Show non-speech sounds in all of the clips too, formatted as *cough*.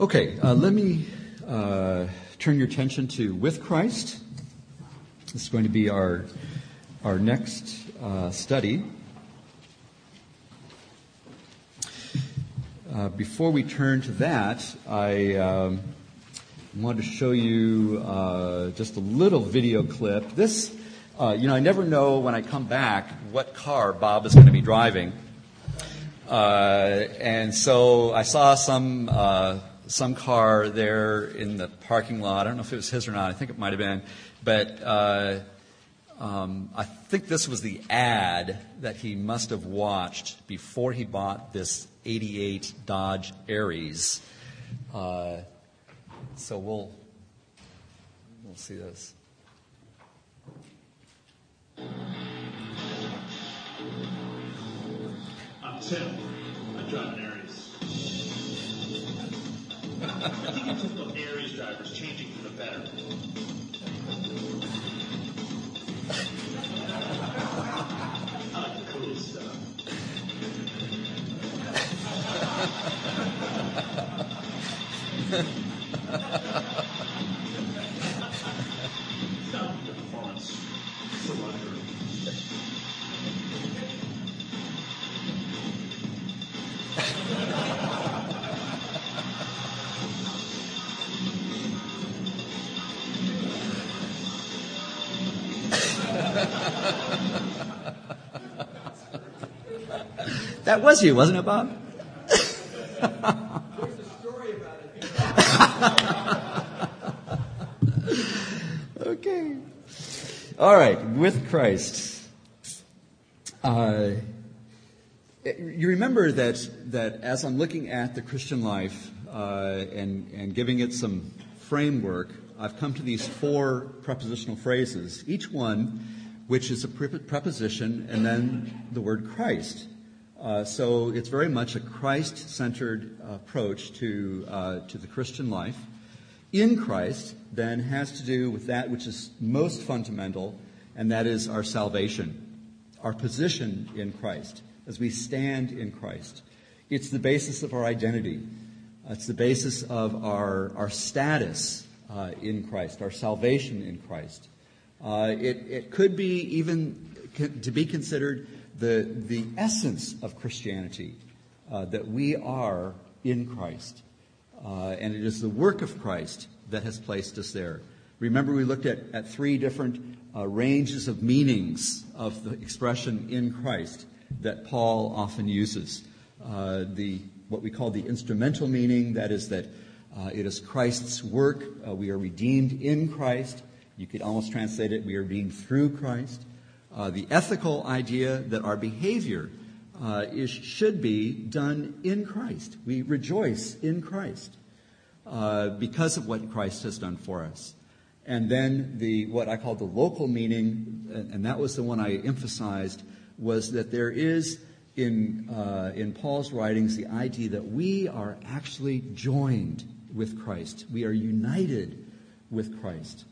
Okay, uh, let me uh, turn your attention to With Christ. This is going to be our, our next uh, study. Uh, before we turn to that, I um, wanted to show you uh, just a little video clip. This, uh, you know, I never know when I come back what car Bob is going to be driving. And so I saw some some car there in the parking lot. I don't know if it was his or not. I think it might have been, but uh, um, I think this was the ad that he must have watched before he bought this '88 Dodge Aries. Uh, so we'll we'll see this. I'm Tim. I drive an Aries. I think it's just the Aries drivers changing for the better. I like the cool stuff. Was you, wasn't it, Bob? *laughs* okay. All right, with Christ. Uh, you remember that, that as I'm looking at the Christian life uh, and, and giving it some framework, I've come to these four prepositional phrases, each one which is a pre- preposition and then the word Christ. Uh, so it's very much a Christ centered approach to, uh, to the Christian life. In Christ, then, has to do with that which is most fundamental, and that is our salvation, our position in Christ, as we stand in Christ. It's the basis of our identity, it's the basis of our, our status uh, in Christ, our salvation in Christ. Uh, it, it could be even to be considered the, the essence of Christianity, uh, that we are in Christ. Uh, and it is the work of Christ that has placed us there. Remember, we looked at, at three different uh, ranges of meanings of the expression in Christ that Paul often uses. Uh, the, what we call the instrumental meaning, that is, that uh, it is Christ's work. Uh, we are redeemed in Christ. You could almost translate it, we are redeemed through Christ uh, the ethical idea that our behavior uh, is, should be done in Christ. We rejoice in Christ uh, because of what Christ has done for us. And then the what I call the local meaning, and, that was the one I emphasized, was that there is in uh, in Paul's writings the idea that we are actually joined with Christ. We are united with Christ,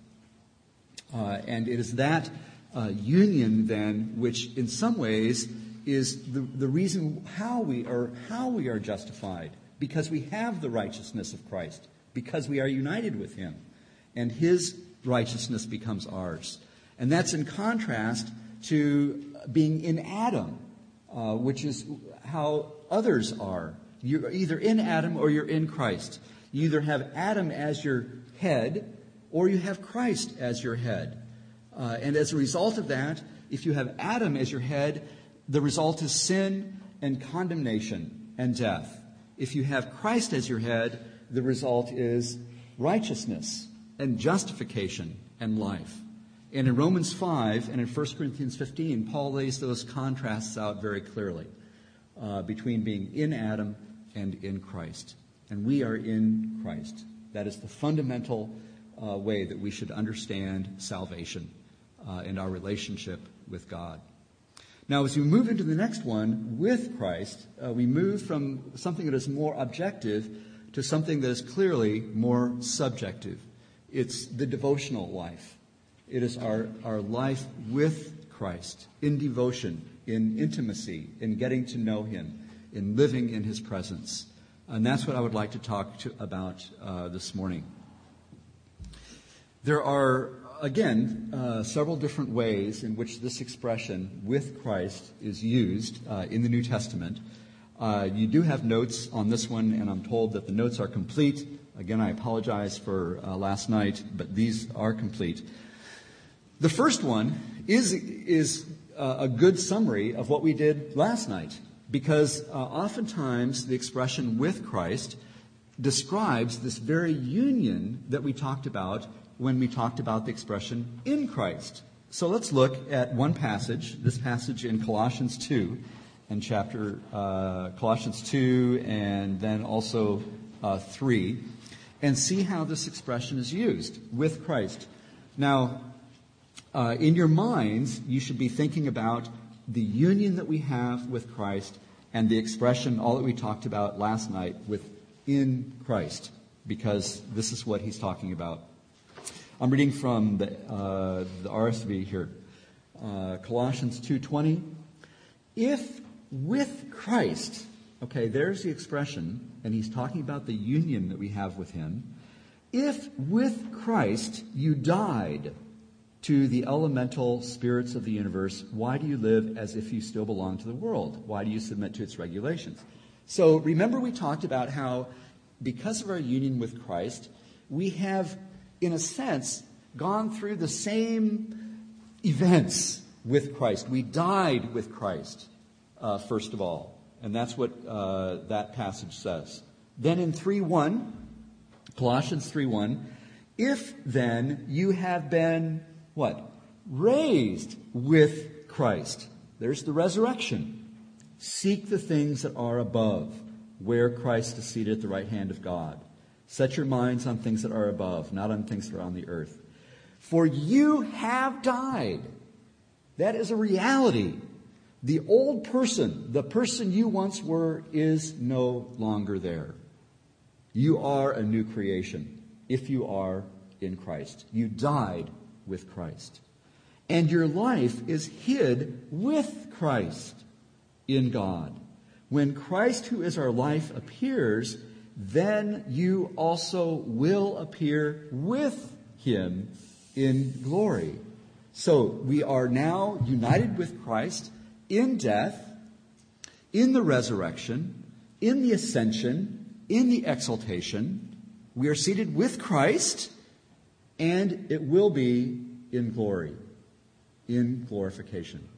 uh, and it is that uh, union then, which in some ways is the, the reason how we are how we are justified, because we have the righteousness of Christ, because we are united with Him, and His righteousness becomes ours, and that's in contrast to being in Adam, uh, which is how others are. You're either in Adam or you're in Christ. You either have Adam as your head, or you have Christ as your head. Uh, and as a result of that, if you have Adam as your head, the result is sin and condemnation and death. If you have Christ as your head, the result is righteousness and justification and life. And in Romans 5 and in 1 Corinthians 15, Paul lays those contrasts out very clearly uh, between being in Adam and in Christ. And we are in Christ. That is the fundamental uh, way that we should understand salvation uh, and our relationship with God. Now, as we move into the next one with Christ, uh, we move from something that is more objective to something that is clearly more subjective. It's the devotional life. It is our, our life with Christ in devotion, in intimacy, in getting to know Him, in living in His presence. And that's what I would like to talk to, about uh, this morning. There are, again, uh, several different ways in which this expression, with Christ, is used uh, in the New Testament. Uh, you do have notes on this one, and I'm told that the notes are complete. Again, I apologize for uh, last night, but these are complete. The first one is, is uh, a good summary of what we did last night, because uh, oftentimes the expression with Christ describes this very union that we talked about when we talked about the expression in Christ. So let's look at one passage, this passage in Colossians 2 and chapter uh, Colossians 2 and then also uh, 3 and see how this expression is used with Christ. Now, uh, in your minds, you should be thinking about the union that we have with Christ and the expression, all that we talked about last night, with in Christ, because this is what he's talking about. I'm reading from the, uh, the RSV here, uh, Colossians 2:20. If with Christ, okay, there's the expression, and he's talking about the union that we have with him. If with Christ you died to the elemental spirits of the universe, why do you live as if you still belong to the world? Why do you submit to its regulations? So remember, we talked about how, because of our union with Christ, we have, in a sense, gone through the same events with Christ. We died with Christ, uh, first of all. And that's what uh, that passage says. Then in 3 1, Colossians 3 1, if then you have been what? Raised with Christ. There's the resurrection. Seek the things that are above, where Christ is seated at the right hand of God. Set your minds on things that are above, not on things that are on the earth. For you have died. That is a reality. The old person, the person you once were, is no longer there. You are a new creation if you are in Christ. You died with Christ. And your life is hid with Christ in God. When Christ, who is our life, appears, then you also will appear with him in glory. So we are now united with Christ in death, in the resurrection, in the ascension, in the exaltation. We are seated with Christ and it will be in glory, in glorification.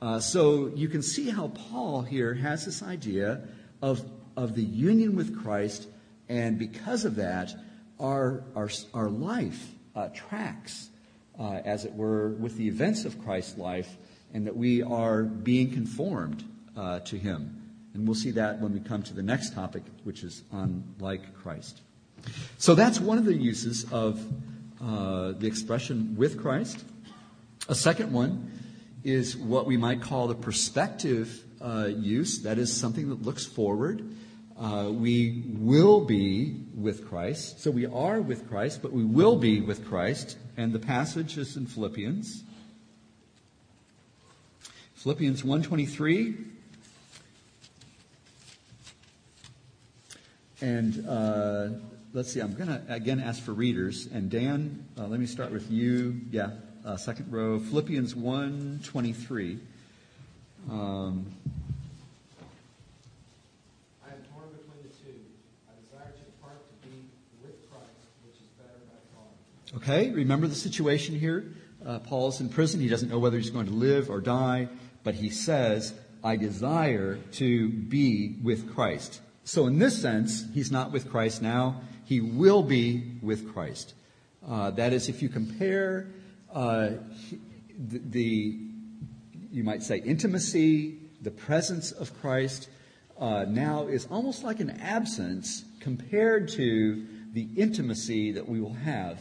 Uh, so you can see how Paul here has this idea of, of the union with Christ, and because of that, our, our, our life uh, tracks, uh, as it were, with the events of Christ's life, and that we are being conformed uh, to him. And we'll see that when we come to the next topic, which is on like Christ. So that's one of the uses of uh, the expression with Christ. A second one is what we might call the perspective uh, use. That is something that looks forward. Uh, we will be with Christ. So we are with Christ, but we will be with Christ. And the passage is in Philippians. Philippians 123. And uh, let's see, I'm going to again ask for readers. And Dan, uh, let me start with you. Yeah, uh, second row. Philippians 1.23. Um, I am torn between the two. I desire to depart to be with Christ, which is better by far. Okay, remember the situation here. Uh, Paul's in prison. He doesn't know whether he's going to live or die, but he says, I desire to be with Christ. So, in this sense, he's not with Christ now he will be with Christ. Uh, that is, if you compare uh, the, the, you might say, intimacy, the presence of Christ, uh, now is almost like an absence compared to the intimacy that we will have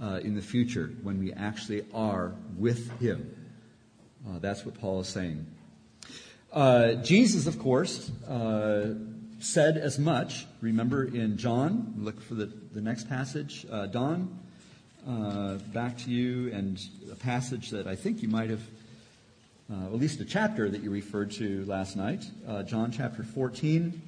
uh, in the future when we actually are with Him. Uh, that's what Paul is saying. Uh, Jesus, of course, said as much. Remember in John, look for the, the next passage. Uh, Don, uh, back to you, and a passage that I think you might have, uh, at least a chapter that you referred to last night, uh, John chapter 14.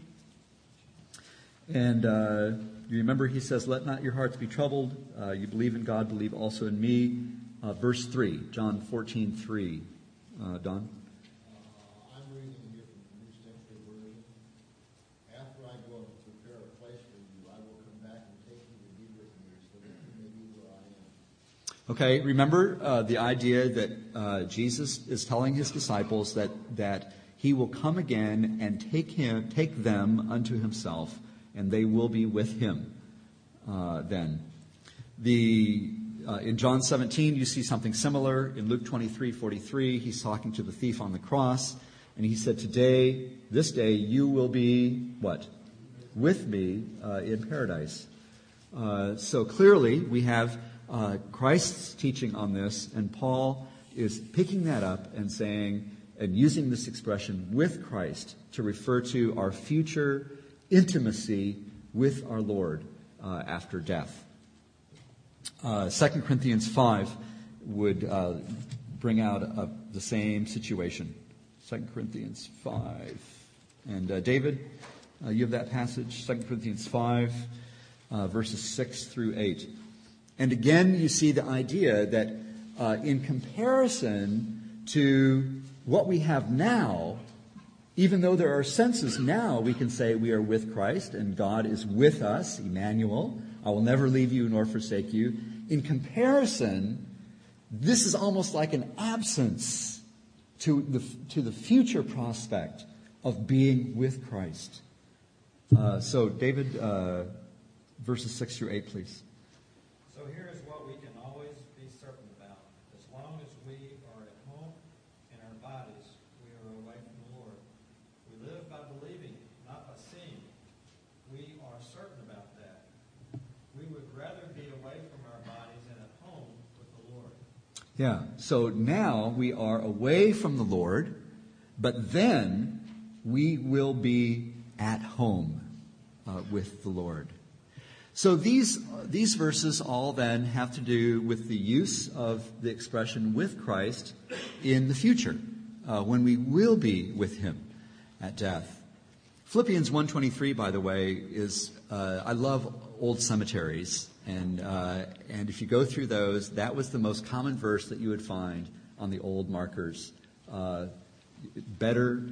And uh, you remember he says, Let not your hearts be troubled. Uh, you believe in God, believe also in me. Uh, verse 3, John 14, 3. Uh, Don? I'm reading here from the New Century Version. After I go and prepare a place for you, I will come back and take you to be with me, so that you may be where I am. Okay, remember uh, the idea that uh, Jesus is telling his disciples that, that he will come again and take, him, take them unto himself, and they will be with him uh, then. The, uh, in John 17, you see something similar. In Luke 23 43, he's talking to the thief on the cross, and he said, Today, this day, you will be what? With me uh, in paradise. Uh, so clearly, we have uh, Christ's teaching on this, and Paul is picking that up and saying, and using this expression with Christ to refer to our future intimacy with our Lord uh, after death. Uh, 2 Corinthians 5 would uh, bring out a, the same situation. 2 Corinthians 5. And uh, David, uh, you have that passage, 2 Corinthians 5, uh, verses 6 through 8. And again, you see the idea that uh, in comparison to what we have now, even though there are senses now, we can say we are with Christ and God is with us, Emmanuel. I will never leave you nor forsake you. In comparison, this is almost like an absence to the, to the future prospect of being with Christ. Uh, so, David, uh, verses 6 through 8, please. So here is what we can always be certain about. As long as we are at home in our bodies, we are away from the Lord. We live by believing, not by seeing. We are certain about that. We would rather be away from our bodies and at home with the Lord. Yeah. So now we are away from the Lord, but then we will be at home uh, with the Lord. So these these verses all then have to do with the use of the expression "with Christ" in the future, uh, when we will be with Him at death. Philippians 1:23, by the way, is uh, I love old cemeteries, and uh, and if you go through those, that was the most common verse that you would find on the old markers. Uh, better,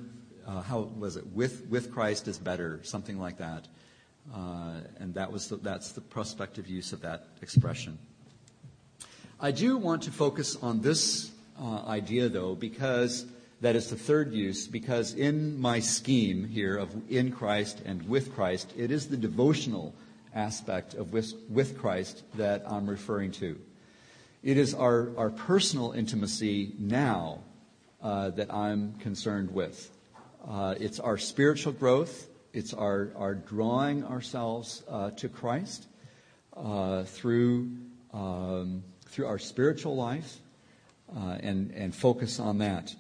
uh, how was it? With with Christ is better, something like that, uh, and that was the, that's the prospective use of that expression. I do want to focus on this uh, idea, though, because that is the third use, because in my scheme here of in Christ and with Christ, it is the devotional aspect of with, with Christ that I'm referring to. It is our, our personal intimacy now uh, that I'm concerned with. Uh, it's our spiritual growth, it's our, our drawing ourselves uh, to Christ uh, through, um, through our spiritual life uh, and, and focus on that.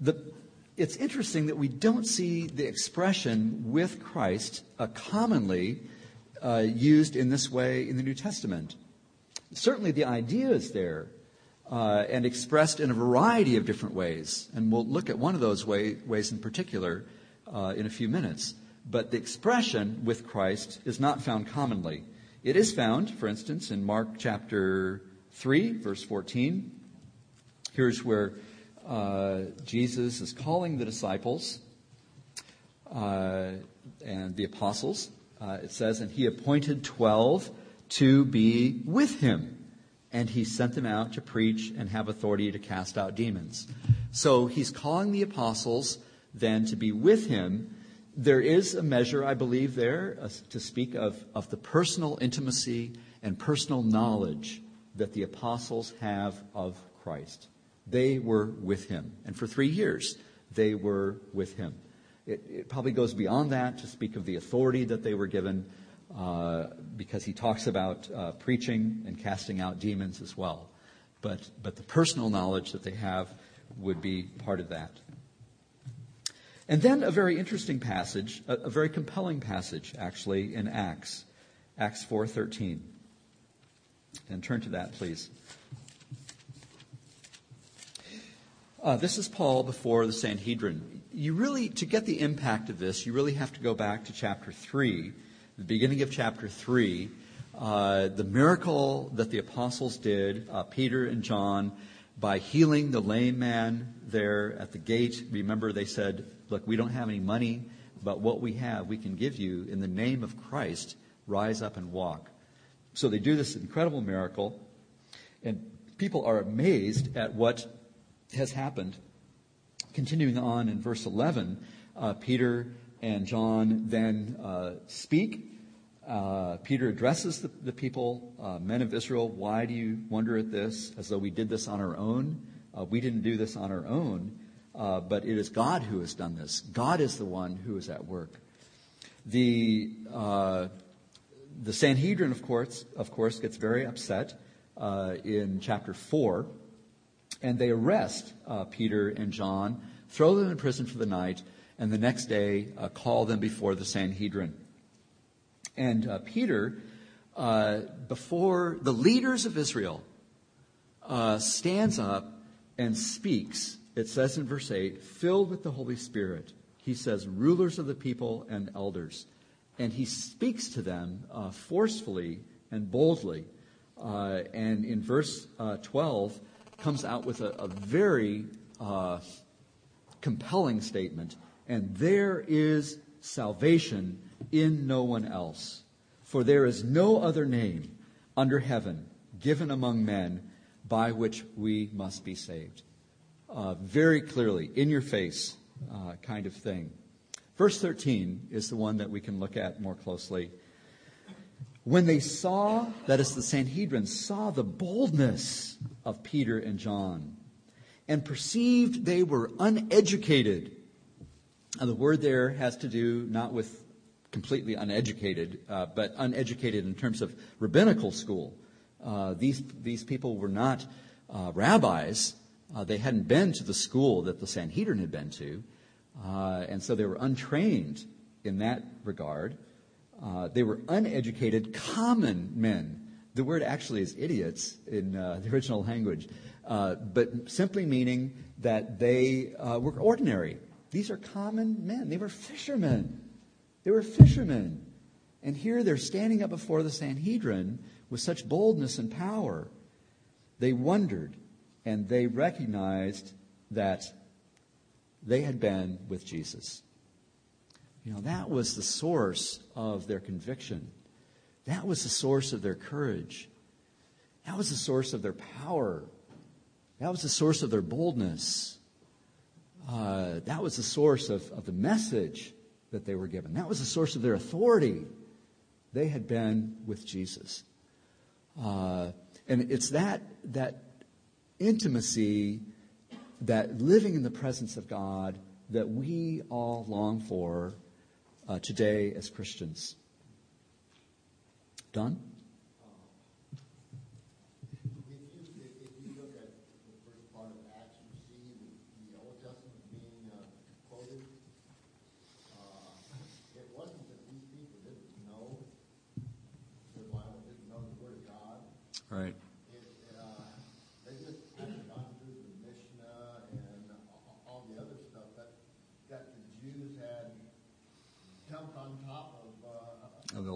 The, it's interesting that we don't see the expression with Christ uh, commonly uh, used in this way in the New Testament. Certainly the idea is there uh, and expressed in a variety of different ways. And we'll look at one of those way, ways in particular uh, in a few minutes. But the expression with Christ is not found commonly. It is found, for instance, in Mark chapter 3, verse 14. Here's where uh, Jesus is calling the disciples uh, and the apostles. Uh, it says, and he appointed 12 to be with him, and he sent them out to preach and have authority to cast out demons. So he's calling the apostles then to be with him. There is a measure, I believe, there uh, to speak of, of the personal intimacy and personal knowledge that the apostles have of Christ. They were with him. And for three years, they were with him. It, it probably goes beyond that to speak of the authority that they were given, uh, because he talks about uh, preaching and casting out demons as well. But, but the personal knowledge that they have would be part of that. And then a very interesting passage, a, a very compelling passage, actually, in Acts, Acts 4.13. And turn to that, please. Uh, this is Paul before the Sanhedrin. You really, to get the impact of this, you really have to go back to chapter 3, the beginning of chapter 3, uh, the miracle that the apostles did, uh, Peter and John, by healing the lame man there at the gate. Remember, they said, Look, we don't have any money, but what we have, we can give you in the name of Christ. Rise up and walk. So they do this incredible miracle, and people are amazed at what has happened. Continuing on in verse 11, uh, Peter and John then uh, speak. Uh, Peter addresses the, the people, uh, men of Israel, why do you wonder at this? As though we did this on our own. Uh, we didn't do this on our own, uh, but it is God who has done this. God is the one who is at work. The, the Sanhedrin, of course, of course, gets very upset in chapter 4 and they arrest uh, Peter and John, throw them in prison for the night, and the next day uh, call them before the Sanhedrin. And uh, Peter, uh, before the leaders of Israel, uh, stands up and speaks. It says in verse 8, filled with the Holy Spirit, he says, rulers of the people and elders. And he speaks to them uh, forcefully and boldly. and in verse 12, comes out with a, a very uh, compelling statement. And there is salvation in no one else. For there is no other name under heaven given among men by which we must be saved. Uh, very clearly, in your face uh, kind of thing. Verse 13 is the one that we can look at more closely. When they saw, that is, the Sanhedrin saw the boldness of Peter and John and perceived they were uneducated. Now, the word there has to do not with completely uneducated, uh, but uneducated in terms of rabbinical school. Uh, these, these people were not uh, rabbis. Uh, they hadn't been to the school that the Sanhedrin had been to. Uh, and so they were untrained in that regard. Uh, they were uneducated, common men. The word actually is idiots in uh, *laughs* the original language, uh, but simply meaning that they uh, were ordinary. These are common men. They were fishermen. They were fishermen. And here they're standing up before the Sanhedrin with such boldness and power. They wondered and they recognized that they had been with Jesus. You know, that was the source of their conviction. That was the source of their courage. That was the source of their power. That was the source of their boldness. Uh, that was the source of, of the message that they were given. That was the source of their authority. They had been with Jesus. Uh, and it's that, that intimacy, that living in the presence of God, that we all long for uh, today as Christians. Don? Of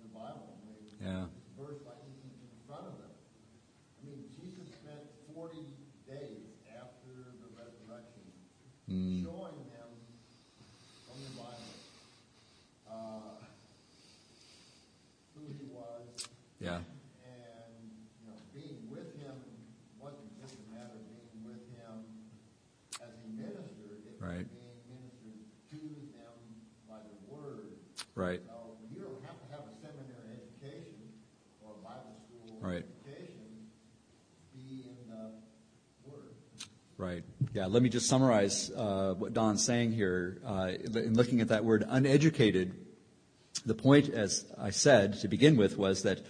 the Bible. I mean, yeah. Verse like in front of them. I mean, Jesus spent 40 days after the resurrection mm. showing them from the Bible uh, who he was. Yeah. And, you know, being with him wasn't just a matter of being with him as he ministered. It right. was being ministered to them by the word. Right. Right. Let me just summarize uh, what Don's saying here. Uh, in looking at that word uneducated, the point, as I said to begin with, was that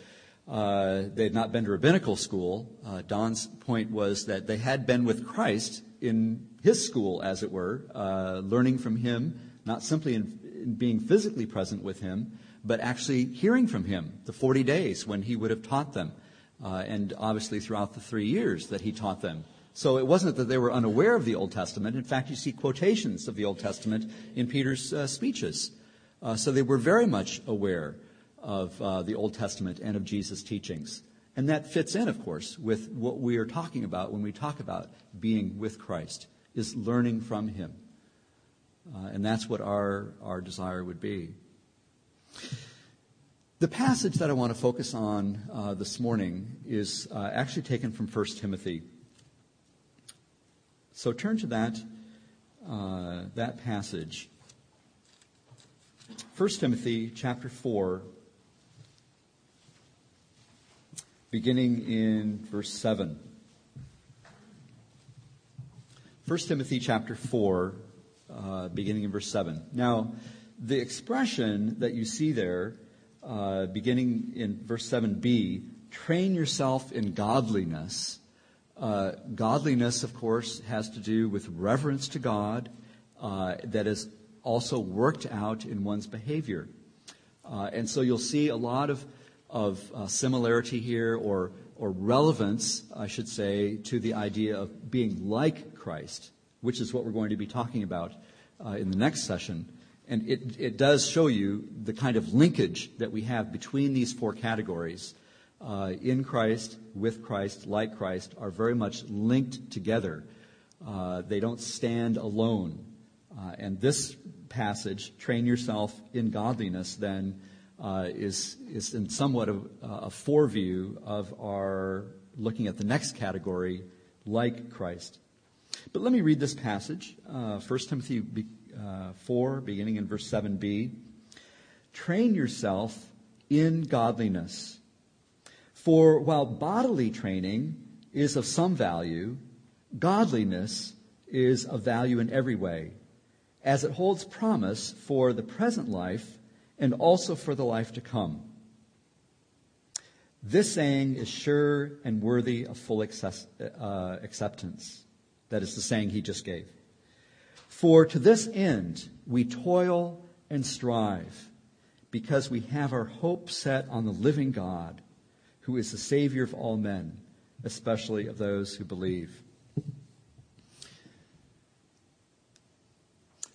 uh, they had not been to rabbinical school. Uh, Don's point was that they had been with Christ in his school, as it were, uh, learning from him, not simply in, in being physically present with him, but actually hearing from him the 40 days when he would have taught them uh, and obviously throughout the three years that he taught them So it wasn't that they were unaware of the Old Testament. In fact, you see quotations of the Old Testament in Peter's uh, speeches. Uh, so they were very much aware of uh, the Old Testament and of Jesus' teachings. And that fits in, of course, with what we are talking about when we talk about being with Christ, is learning from him. Uh, and that's what our, our desire would be. The passage that I want to focus on uh, this morning is uh, actually taken from 1 Timothy. So turn to that, uh, that passage. 1 Timothy chapter 4, beginning in verse 7. 1 Timothy chapter 4, uh, beginning in verse 7. Now, the expression that you see there, uh, beginning in verse 7b, train yourself in godliness. Uh, godliness, of course, has to do with reverence to God uh, that is also worked out in one's behavior. Uh, and so you'll see a lot of, of uh, similarity here or, or relevance, I should say, to the idea of being like Christ, which is what we're going to be talking about uh, in the next session. And it, it does show you the kind of linkage that we have between these four categories. Uh, in Christ, with Christ, like Christ, are very much linked together. Uh, they don't stand alone. Uh, and this passage, train yourself in godliness, then uh, is, is in somewhat of a foreview of our looking at the next category, like Christ. But let me read this passage, uh, 1 Timothy uh, 4, beginning in verse 7b. Train yourself in godliness. For while bodily training is of some value, godliness is of value in every way as it holds promise for the present life and also for the life to come. This saying is sure and worthy of full access, uh, acceptance. That is the saying he just gave. For to this end we toil and strive, because we have our hope set on the living God, who is the Savior of all men, especially of those who believe.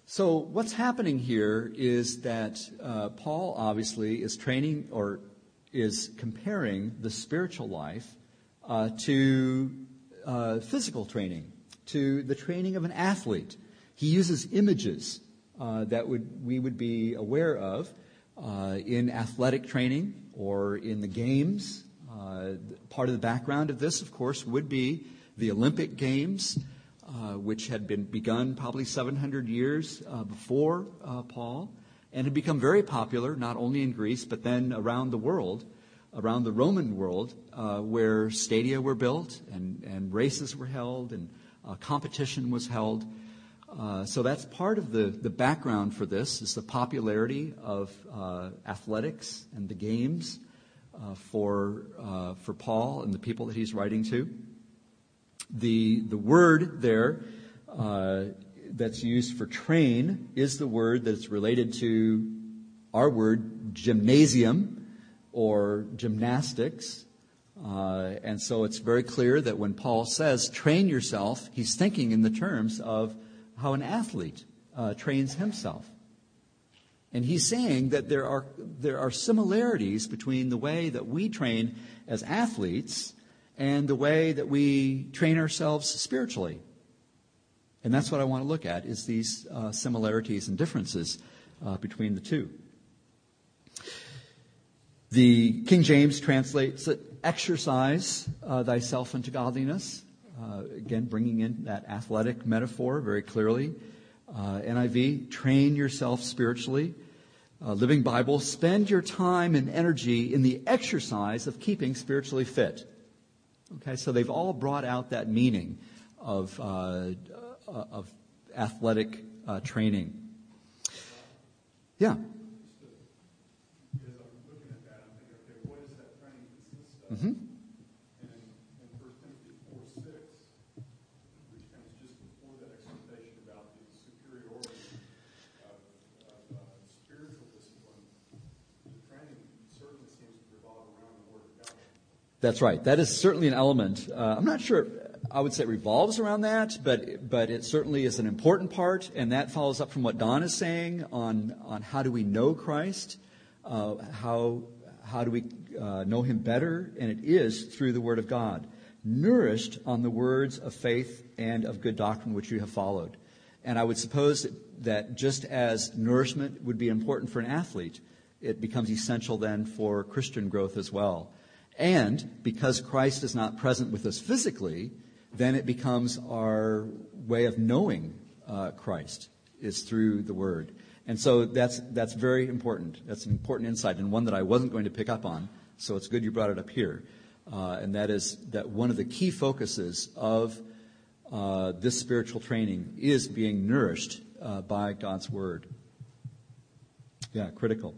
So, what's happening here is that uh, Paul obviously is training or is comparing the spiritual life uh, to uh, physical training, to the training of an athlete. He uses images uh, that would, we would be aware of uh, in athletic training or in the games. Uh, part of the background of this, of course, would be the Olympic Games. Uh, which had been begun probably 700 years uh, before uh, Paul, and had become very popular not only in Greece but then around the world, around the Roman world, uh, where stadia were built and, and races were held and uh, competition was held. so that's part of the, the background for this is the popularity of athletics and the games for, for Paul and the people that he's writing to. The, the word there uh, that's used for train is the word that's related to our word gymnasium or gymnastics. Uh, and so it's very clear that when Paul says train yourself, he's thinking in the terms of how an athlete uh, trains himself. And he's saying that there are, there are similarities between the way that we train as athletes and the way that we train ourselves spiritually. And that's what I want to look at is these uh, similarities and differences uh, between the two. The King James translates it, exercise uh, thyself into godliness. Uh, again, bringing in that athletic metaphor very clearly. Uh, NIV, train yourself spiritually. Uh, Living Bible, spend your time and energy in the exercise of keeping spiritually fit. Okay, so they've all brought out that meaning of, uh, uh, of athletic uh, training. Yeah. Mm-hmm. And in, 1 Timothy 4 6, which comes just before that exhortation about the superiority of, of uh, spiritual discipline, the training certainly seems to revolve around the Word of God. That's right. That is certainly an element. Uh, I'm not sure. I would say it revolves around that, but but it certainly is an important part, and that follows up from what Don is saying on on how do we know Christ, uh, how how do we uh, know Him better, and it is through the Word of God, nourished on the words of faith and of good doctrine which you have followed. And I would suppose that, that just as nourishment would be important for an athlete, it becomes essential then for Christian growth as well. And because Christ is not present with us physically, then it becomes our way of knowing uh, Christ is through the Word. And so that's, that's very important. That's an important insight and one that I wasn't going to pick up on. So it's good you brought it up here. Uh, and that is that one of the key focuses of uh, this spiritual training is being nourished uh, by God's Word. Yeah, critical.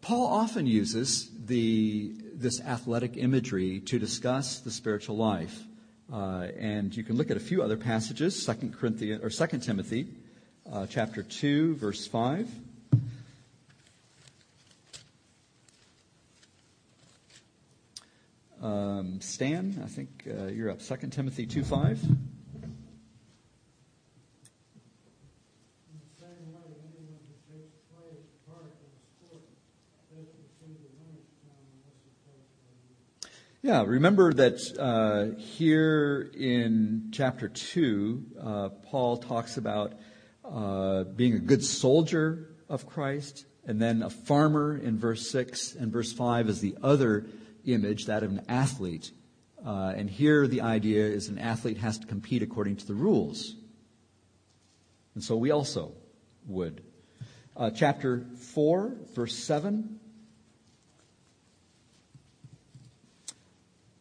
Paul often uses the, this athletic imagery to discuss the spiritual life. Uh, and you can look at a few other passages, Second Corinthians or Second Timothy, uh, chapter two, verse five. Um, Stan, I think uh, you're up. Second Timothy two five. Yeah, remember that uh, here in chapter 2, uh, Paul talks about uh, being a good soldier of Christ, and then a farmer in verse 6, and verse 5 is the other image, that of an athlete. Uh, and here the idea is an athlete has to compete according to the rules. And so we also would. Uh, chapter 4, verse 7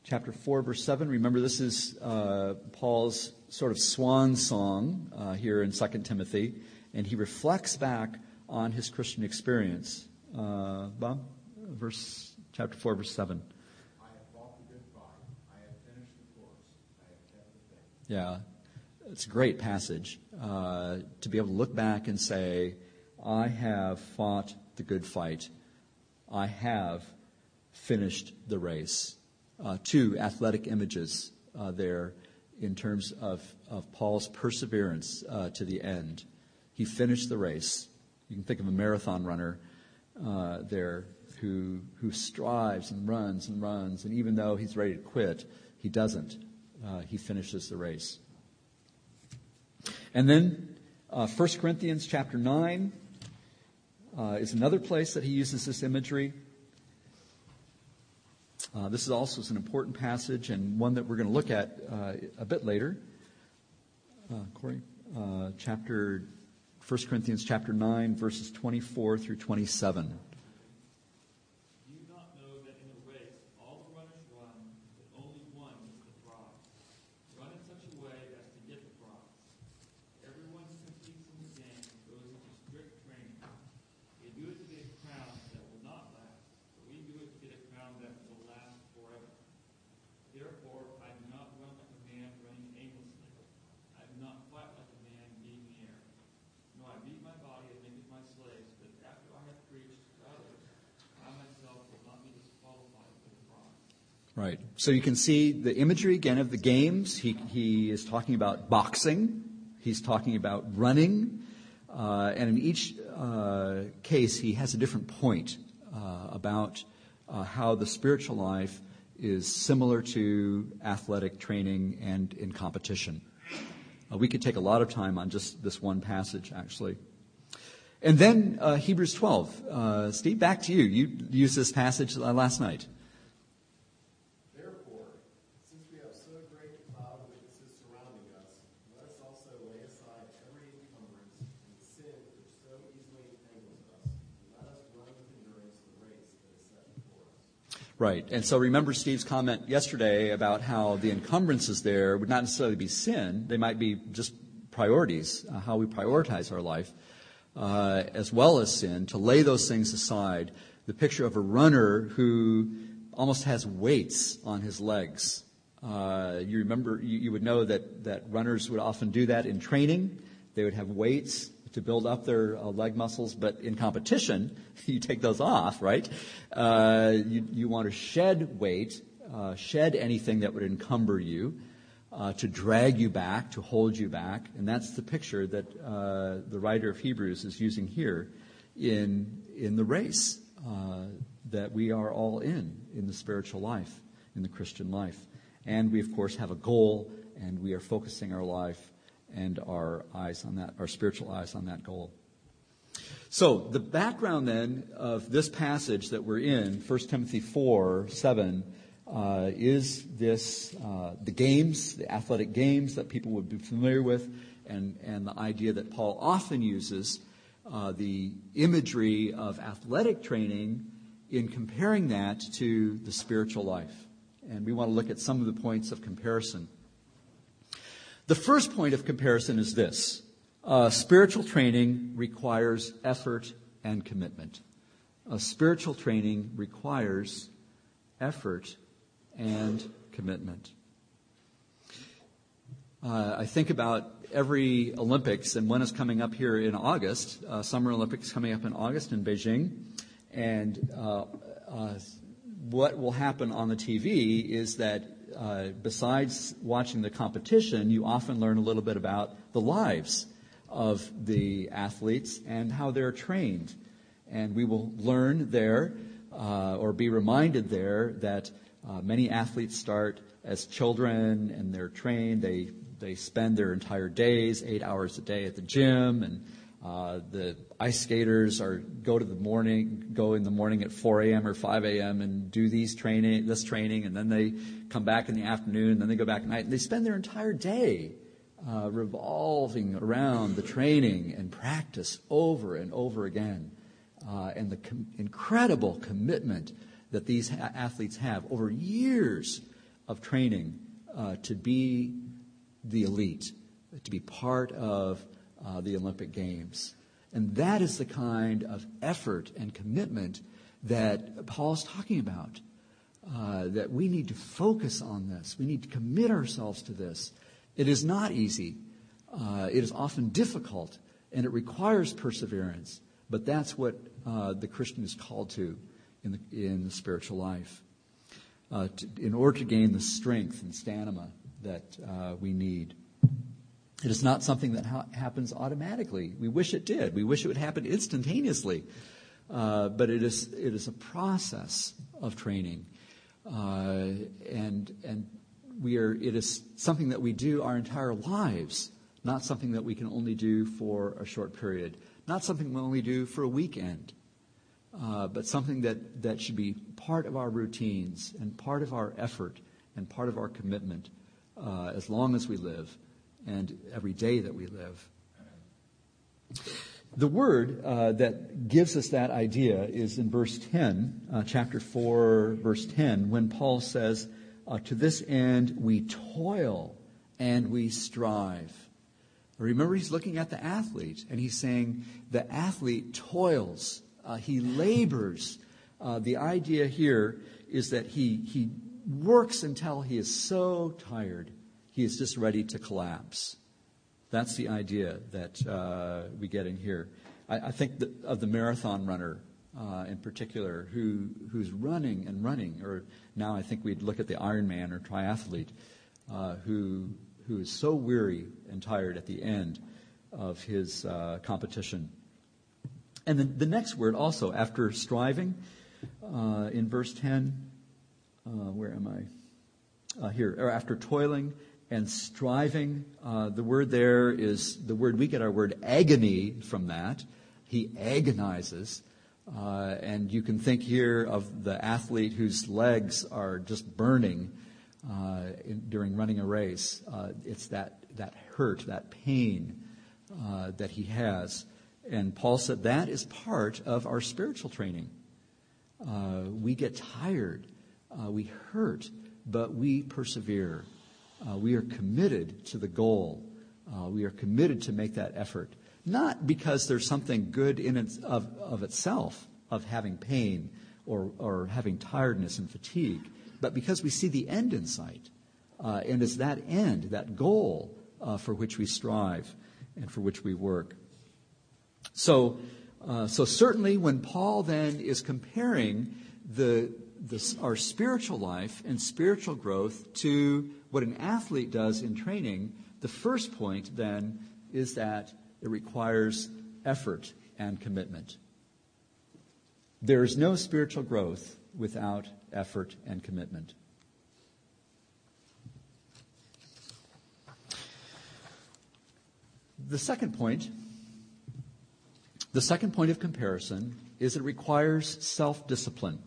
chapter 4, verse 7. Remember, this is uh, Paul's sort of swan song uh, here in 2 Timothy, and he reflects back on his Christian experience. Uh, Bob, verse chapter 4, verse 7. I have fought the good fight. I have finished the course. I have kept the faith. Yeah, it's a great passage uh, to be able to look back and say, I have fought the good fight. I have finished the race uh, two athletic images uh, there in terms of, of Paul's perseverance uh, to the end. He finished the race. You can think of a marathon runner uh, there who, who strives and runs and runs, and even though he's ready to quit, he doesn't. Uh, he finishes the race. And then uh, 1 Corinthians chapter 9 is another place that he uses this imagery. Uh, this is also an important passage and one that we're going to look at uh, a bit later. Uh, Corey, uh, chapter 1 Corinthians chapter 9, verses 24 through 27. Right. So you can see the imagery again of the games. He, he is talking about boxing. He's talking about running. Uh, and in each uh, case, he has a different point uh, about uh, how the spiritual life is similar to athletic training and in competition. Uh, we could take a lot of time on just this one passage, actually. And then uh, Hebrews 12. Steve, back to you. You used this passage last night. Right. And so remember Steve's comment yesterday about how the encumbrances there would not necessarily be sin. They might be just priorities, uh, how we prioritize our life, uh, as well as sin, to lay those things aside. The picture of a runner who almost has weights on his legs. Uh, you remember, you, you would know that, that runners would often do that in training. They would have weights to build up their uh, leg muscles, but in competition, *laughs* you take those off, right? Uh, you, you want to shed weight, uh, shed anything that would encumber you. uh, to drag you back, to hold you back. And that's the picture that uh, the writer of Hebrews is using here in, in the race uh, that we are all in, in the spiritual life, in the Christian life. And we, of course, have a goal, and we are focusing our life and our eyes on that, our spiritual eyes on that goal. So, the background then of this passage that we're in, 1 Timothy 4 7, uh, is this uh, the games, the athletic games that people would be familiar with, and, and the idea that Paul often uses uh, the imagery of athletic training in comparing that to the spiritual life. And we want to look at some of the points of comparison. The first point of comparison is this uh, spiritual training requires effort and commitment. spiritual training requires effort and commitment. Uh, I think about every Olympics, and one is coming up here in August, uh, Summer Olympics coming up in August in Beijing. And uh, uh what will happen on the TV is that uh, besides watching the competition, you often learn a little bit about the lives of the athletes and how they're trained. And we will learn there uh, or be reminded there that uh, many athletes start as children and they're trained. They, they spend their entire days, eight hours a day at the gym. And uh, the ice skaters are go to the morning, go in the morning at 4 a.m. or 5 a.m. and do these training, this training, and then they come back in the afternoon, and then they go back at night. And they spend their entire day uh, revolving around the training and practice over and over again. Uh, and the com- incredible commitment that these ha- athletes have over years of training uh, to be the elite, to be part of uh, the Olympic Games. And that is the kind of effort and commitment that Paul's talking about. Uh, that we need to focus on this. We need to commit ourselves to this. It is not easy. Uh, it is often difficult, and it requires perseverance. But that's what uh, the Christian is called to in the, in the spiritual life. Uh, to, in order to gain the strength and stamina that uh, we need. It is not something that ha- happens automatically. We wish it did. We wish it would happen instantaneously. Uh, but it is, it is a process of training. Uh, and, and we are, it is something that we do our entire lives, not something that we can only do for a short period, not something we only do for a weekend uh, but something that, that should be part of our routines and part of our effort and part of our commitment uh, as long as we live and every day that we live. The word uh, that gives us that idea is in verse 10, uh, chapter 4, verse 10, when Paul says, uh, To this end we toil and we strive. Remember, he's looking at the athlete and he's saying, The athlete toils uh, he labors. Uh, the idea here is that he, he works until he is so tired, he is just ready to collapse. That's the idea that uh, we get in here. I, I think the, of the marathon runner uh, in particular who, who's running and running, or now I think we'd look at the Ironman or triathlete uh, who, who is so weary and tired at the end of his uh, competition. And then the next word also, after striving, uh, in verse 10, uh, where am I? Here, or after toiling and striving, uh, the word there is the word we get our word agony from that. He agonizes. Uh, and you can think here of the athlete whose legs are just burning uh, in, during running a race. it's that, that hurt, that pain that he has. And Paul said that is part of our spiritual training. Uh, we get tired, uh, we hurt, but we persevere. Uh, we are committed to the goal. Uh, we are committed to make that effort. Not because there's something good in it of, of itself, of having pain or, or having tiredness and fatigue, but because we see the end in sight. Uh, and it's that end, that goal, uh, for which we strive and for which we work. So, uh, so certainly when Paul then is comparing the, this, our spiritual life and spiritual growth to what an athlete does in training, the first point then is that it requires effort and commitment. There is no spiritual growth without effort and commitment. The second point, the second point of comparison is it requires self discipline.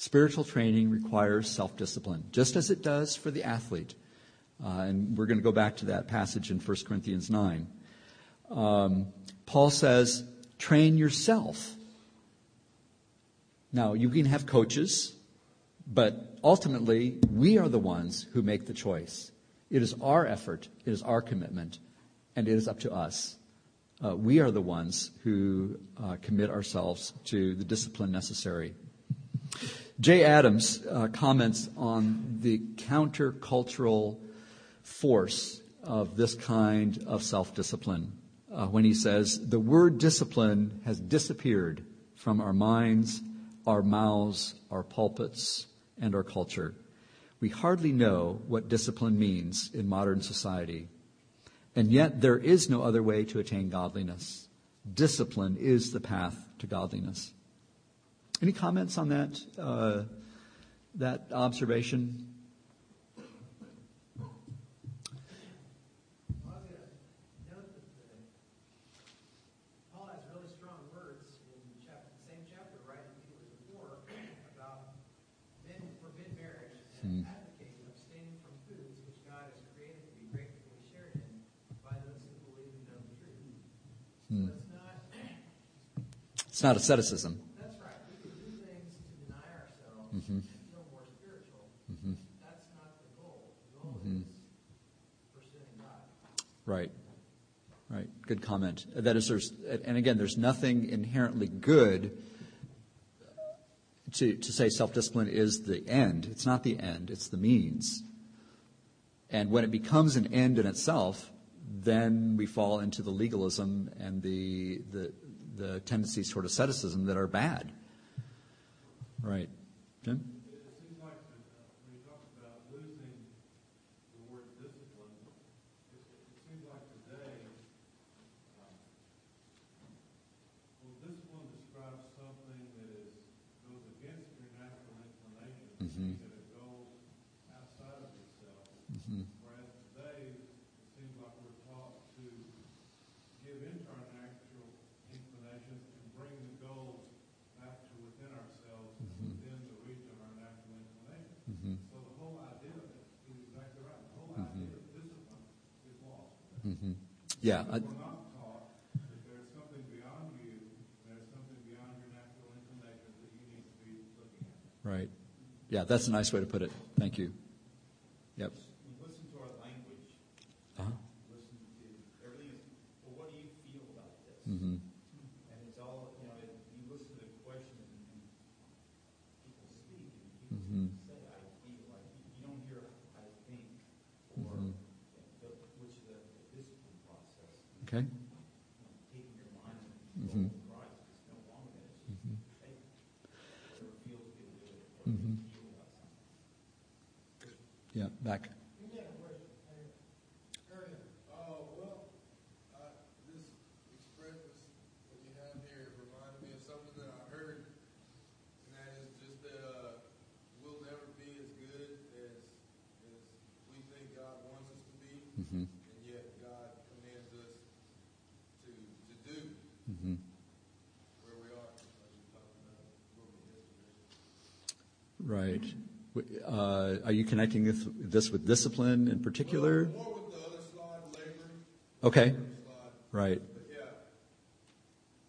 Spiritual training requires self discipline, just as it does for the athlete. Uh, and we're going to go back to that passage in 1 Corinthians 9. Um, Paul says, train yourself. Now, you can have coaches, but ultimately, we are the ones who make the choice. It is our effort, it is our commitment, and it is up to us. Uh, we are the ones who uh, commit ourselves to the discipline necessary. Jay Adams uh, comments on the countercultural force of this kind of self discipline uh, when he says, The word discipline has disappeared from our minds, our mouths, our pulpits, and our culture. We hardly know what discipline means in modern society. And yet, there is no other way to attain godliness. Discipline is the path to godliness. Any comments on that, uh, that observation? I was gonna note that Paul has really strong words in the same chapter right in Peter's before about men who forbid marriage and advocating abstaining from foods which God has created to be gratefully shared in by those who believe and know the truth. It's not asceticism. That's right. We can do things to deny ourselves mm-hmm. and feel more spiritual. Mm-hmm. That's not the goal. The goal mm-hmm. is pursuing God. Right. Right. Good comment. That is, there's, and again, there's nothing inherently good to, to say self discipline is the end. It's not the end, it's the means. And when it becomes an end in itself, then we fall into the legalism and the, the, the tendencies toward asceticism that are bad. Right. Jim? Yeah. I, right. Yeah, that's a nice way to put it. Thank you. Yep. Listen to our language. Uh-huh. Listen to everything. well, what do you feel about this? Mm-hmm. And it's all, you know, you listen to the questions and, and people speak and people mm-hmm. say, I feel like you don't hear, I think, or. Mm-hmm. Okay? Mm-hmm. Mm-hmm. Yeah, back. Right. Uh, are you connecting this, this, with discipline in particular? Well, slide, okay. Right. Yeah.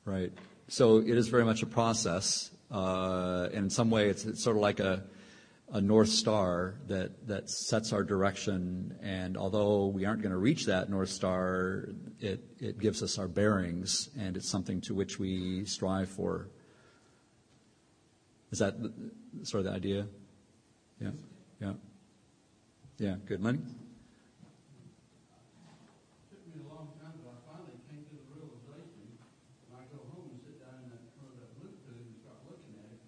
Right. So it is very much a process, uh, and in some way, it's, it's sort of like a, a north star that, that sets our direction. And although we aren't going to reach that north star, it, it gives us our bearings, and it's something to which we strive for. Is that sort of the idea? Yeah, yeah, yeah. Good money. took me a long time, but I finally came to the realization when I go home and sit down in that front of that blue tube and start looking at it,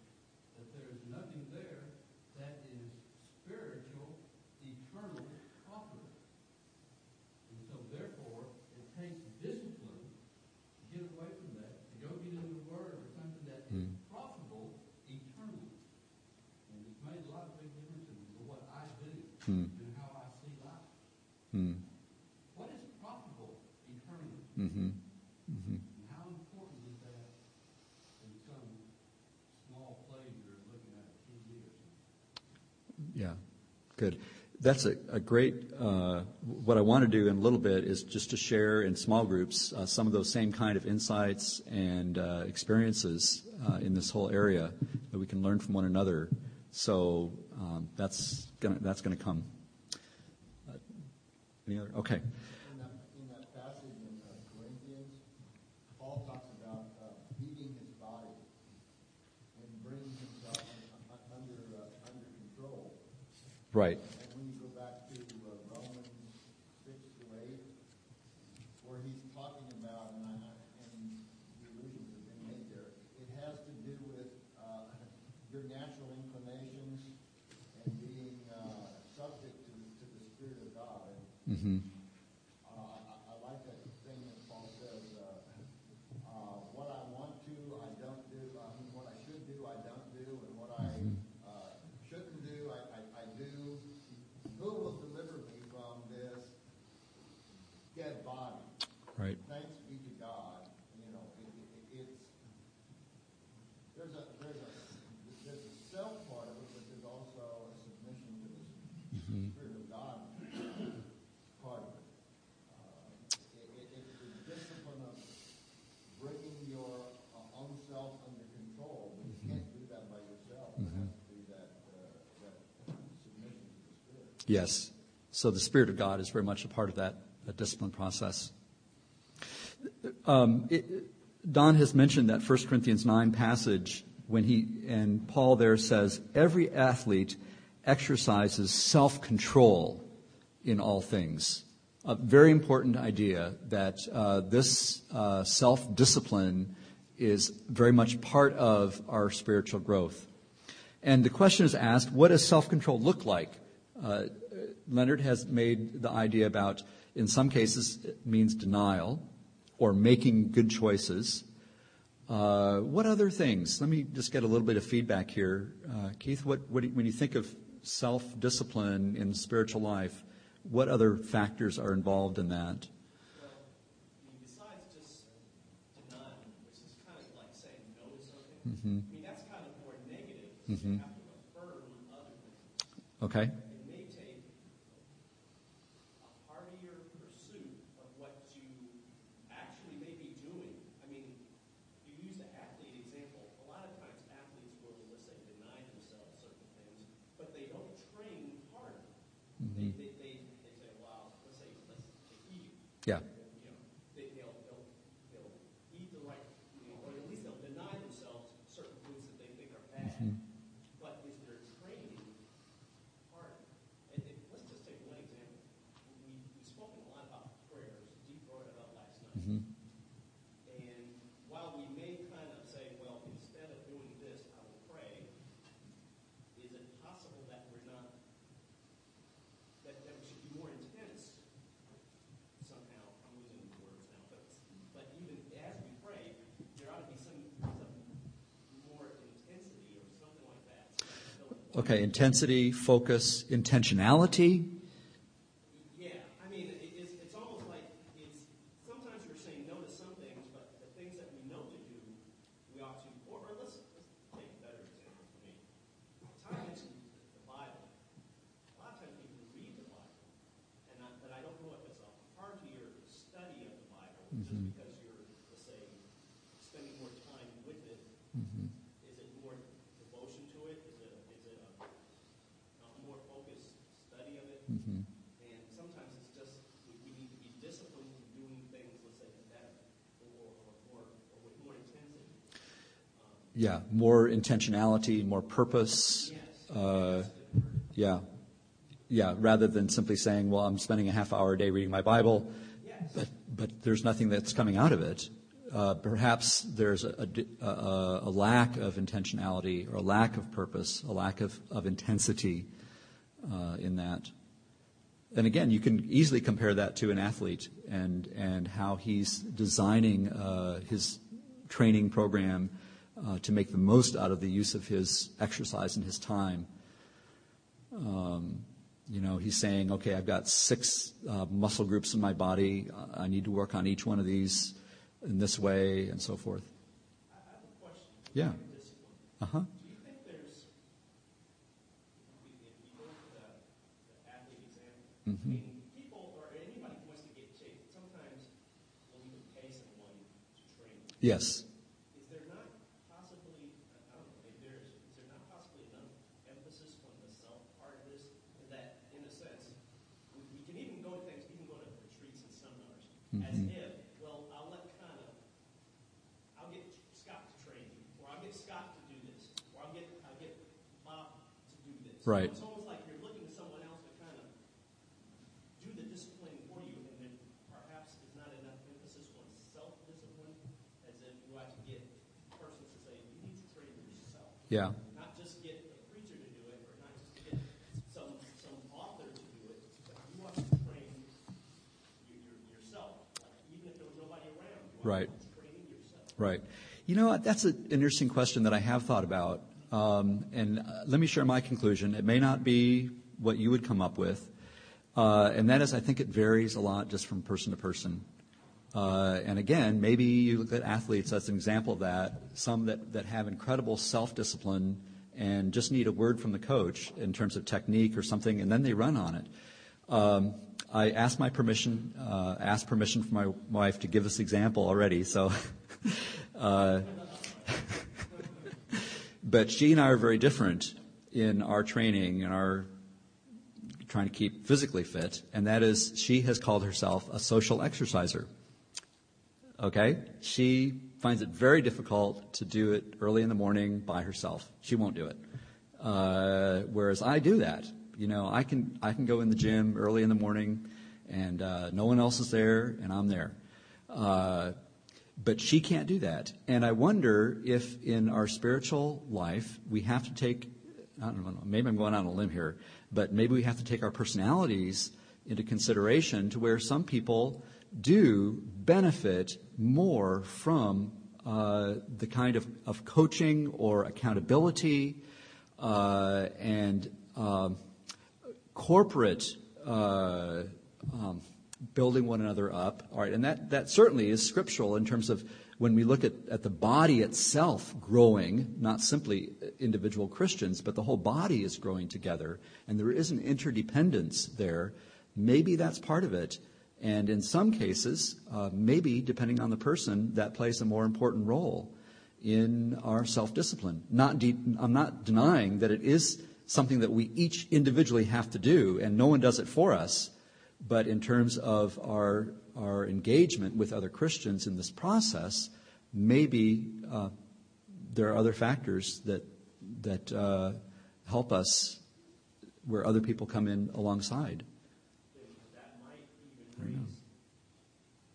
that Good. That's a, a great. Uh, what I want to do in a little bit is just to share in small groups uh, some of those same kind of insights and uh, experiences uh, in this whole area that we can learn from one another. So um, that's gonna that's gonna come. Uh, any other? Okay. In that, in that passage in uh, Corinthians, Paul talks about uh, beating his body and bringing himself un- un- under, uh, under control. Right. And when you go back to uh, Romans six to eight, where he's talking about, and, I, and the allusions have been made there, it has to do with uh, your natural inclinations and being uh, subject to, to the Spirit of God. And Mm-hmm. uh, I, I like that thing that Paul says, uh, uh, what I want to, I don't do, I mean, what I should do, I don't do, and what I uh, shouldn't do, I, I, I do. Who will deliver me from this dead body? Right. Thanks be to God. You know, it, it, it, it's there's a there's a there's a self part of it, but there's also a submission to the Spirit of God part of it. Uh, it, it. It's the discipline of bringing your uh, own self under control, but you can't do that by yourself. Has to be that uh, that submission to the Spirit. Yes. So the Spirit of God is very much a part of that, that discipline process. Um, Don has mentioned that 1 Corinthians 9 passage when he, and Paul there says, every athlete exercises self control in all things. A very important idea that uh, this uh, self discipline is very much part of our spiritual growth. And the question is asked what does self control look like? Uh, Leonard has made the idea about, in some cases, it means denial or making good choices. Uh, what other things? Let me just get a little bit of feedback here. Uh, Keith, what, what when you think of self discipline in spiritual life, what other factors are involved in that? Well, I mean, besides just denying, which is kind of like saying no to something, I mean, that's kind of more negative. You have to affirm other things. Okay? It may take a heartier pursuit of what you actually may be doing. I mean, you use the athlete example. A lot of times athletes will, let's say, deny themselves certain things, but they don't train harder. They, they, they, they say, well, let's say, let's take eating. Yeah. You know, they, they'll, they'll, they'll eat the right, you know, or at least they'll deny themselves certain foods that they think are bad. But is their training hard? And, and let's just take one example. We, we've spoken a lot about prayers. Dee brought it up last night. And while we may kind of say, well, instead of doing this, I will pray, is it possible that we're not, that, that we should be more intense somehow? I'm losing the words now, but, but even as we pray, there ought to be some, some more intensity or something like that. Okay, intensity, focus, intentionality. Yeah, I mean, it, it's, it's almost like it's sometimes you're saying no to some things, but the things that we know to do, we ought to. Or, or let's, let's take a better example for me. Tom mentioned the Bible. A lot of times people read the Bible, and I, but I don't know if it's a part of your study of the Bible just because you're, let's say, spending more time with it. Is it more devotion to it? Is it is it a, a more focused study of it? And sometimes it's just we, we need to be disciplined in doing things, let's say, better or, or, or, or with more intensity. Yeah, more intentionality, more purpose. Uh, yeah, yeah. Rather than simply saying, "Well, I'm spending a half hour a day reading my Bible," but but there's nothing that's coming out of it. Uh, perhaps there's a, a a- lack of intentionality or a lack of purpose, a lack of, of intensity uh, in that. And again, you can easily compare that to an athlete and, and how he's designing uh, his training program uh, to make the most out of the use of his exercise and his time. Um, you know, he's saying, okay, I've got six uh, muscle groups in my body. I need to work on each one of these in this way and so forth. Yeah. Uh huh. Do you think there's completely in people that athlete exam? I have a question. Yeah. Discipline. Uh huh. Do you think there's, if if you look at I mean, people or anybody who wants to get shape, sometimes we'll even pay someone to train. Yes. Is there not possibly, I don't know, maybe there is, is there not possibly enough emphasis on the self part of this? That, in a sense, we, we can even go to things, we can go to retreats and seminars as if, well, I'll let kind of, I'll get Scott to train you, or I'll get Scott to do this, or I'll get, I'll get Bob to do this. Right. It's almost like you're looking to someone else to kind of do the discipline for you, and then perhaps there's not enough emphasis on self-discipline, as if you have to get persons to say, you need to train yourself. Yeah. Not just get a preacher to do it, or not just get some, some author to do it, but you want to train you, your, yourself. Like, even if there was nobody around, you Right. Right. You know what? That's an interesting question that I have thought about. Um, and uh, let me share my conclusion. It may not be what you would come up with. Uh, and that is, I think it varies a lot just from person to person. Uh, and again, maybe you look at athletes as an example of that. Some that, have incredible self discipline and just need a word from the coach in terms of technique or something, and then they run on it. Um, I asked my permission, asked permission from my wife to give this example already. So, *laughs* but she and I are very different in our training and our trying to keep physically fit, and that is she has called herself a social exerciser. Okay? She finds it very difficult to do it early in the morning by herself. She won't do it. Uh, whereas I do that. You know, I can I can go in the gym early in the morning, and uh, no one else is there, and I'm there. Uh, but she can't do that. And I wonder if in our spiritual life we have to take, I don't know, maybe I'm going on a limb here, but maybe we have to take our personalities into consideration to where some people do benefit more from uh, the kind of, of coaching or accountability uh, and um, corporate uh, um, building one another up. All right, and that, that certainly is scriptural in terms of when we look at, at the body itself growing, not simply individual Christians, but the whole body is growing together, and there is an interdependence there. Maybe that's part of it. And in some cases, uh, maybe, depending on the person, that plays a more important role in our self discipline. Not de- I'm not denying that it is something that we each individually have to do, and no one does it for us. But in terms of our, our engagement with other Christians in this process, maybe uh, there are other factors that, that uh, help us where other people come in alongside. that might even raise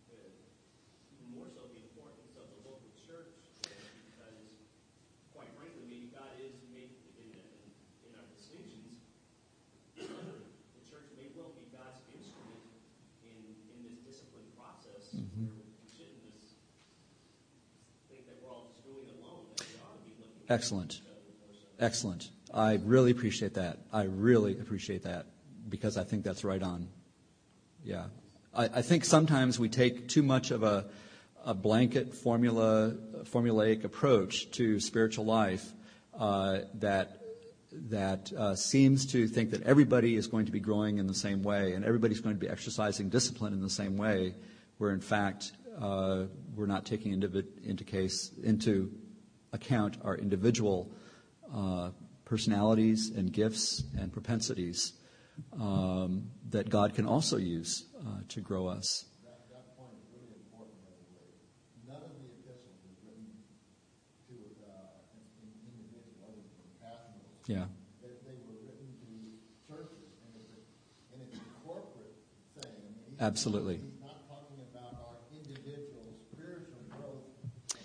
uh, even more so the importance of the local church because quite frankly maybe God is making in, in, in our distinctions the church may well be God's instrument in, in this discipline process where we shouldn't just think that we're all just doing it alone that we ought to be looking at Excellent. Excellent. I really appreciate that. I really appreciate that because I think that's right on. Yeah. I, I think sometimes we take too much of a, a blanket formula, formulaic approach to spiritual life uh, that that uh, seems to think that everybody is going to be growing in the same way and everybody's going to be exercising discipline in the same way, where in fact uh, we're not taking into, into case into account our individual uh, personalities and gifts and propensities um, that God can also use uh, to grow us. That, that point is really important, by the way. None of the epistles is written to uh, an an individual other than pastors. Yeah. They, they were written to churches, and it's a, and it's a corporate thing. I mean, Absolutely. He's not talking about our individual spiritual growth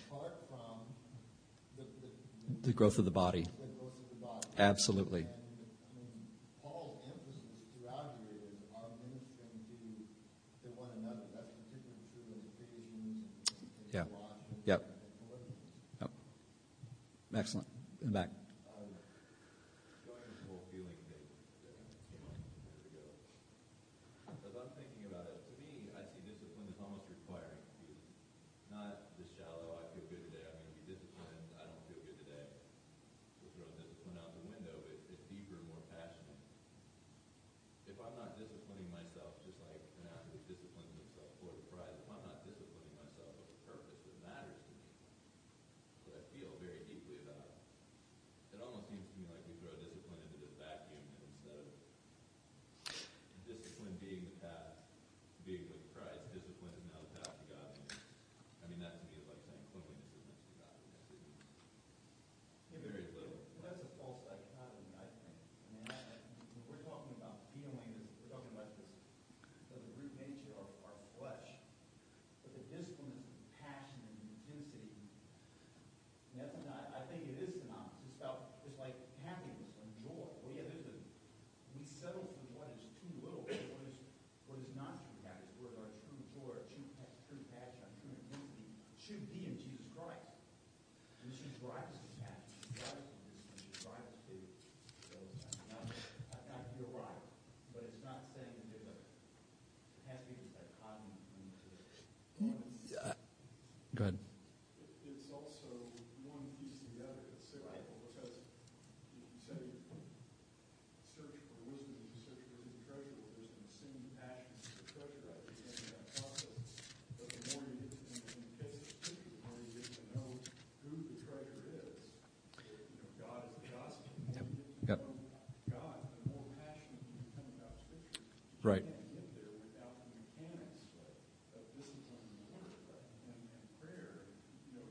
apart from the, the, The growth of the body. the growth of the body. Absolutely. And, I mean, Paul's emphasis throughout here is our ministering to, to one another. That's particularly true in Ephesians and, and Yeah. Yep. Yep. Excellent. In the back. Right. can't get there without the mechanics of discipline and word and, and prayer. You know,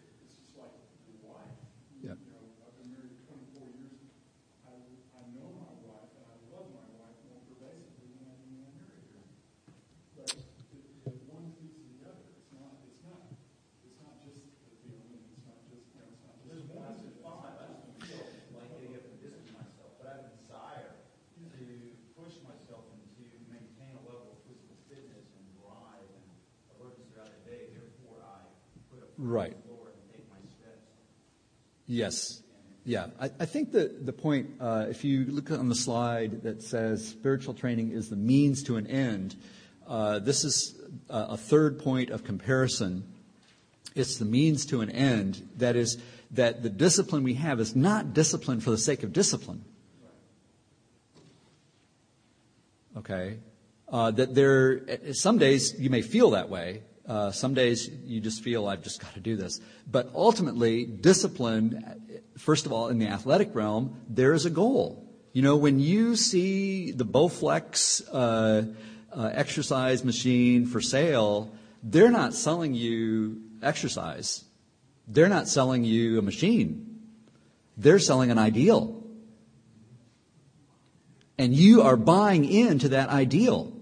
it's just like your wife. You, Yep. you know, I've been married 24 years. I, I know my wife and I love my wife more pervasively than I do when I married her. But it, it, one feeds the other. It's not. It's not. It's not just the feeling. It's not just. You know, it's not just. There's one passive, to it's five, not I just don't feel like getting up and discipline myself, but I have a desire to push myself and to maintain a level of physical fitness and drive and alertness throughout the day. Therefore, I put a foot Right. on and take my steps. Yes. Yeah. I, I think that the point, uh, if you look on the slide that says spiritual training is the means to an end, uh, this is a, a third point of comparison. It's the means to an end. That is, that the discipline we have is not discipline for the sake of discipline. Okay? Uh, that there, some days you may feel that way. Uh, some days you just feel, I've just got to do this. But ultimately, discipline, first of all, in the athletic realm, there is a goal. You know, when you see the Bowflex uh, uh, exercise machine for sale, they're not selling you exercise. They're not selling you a machine. They're selling an ideal. And you are buying into that ideal.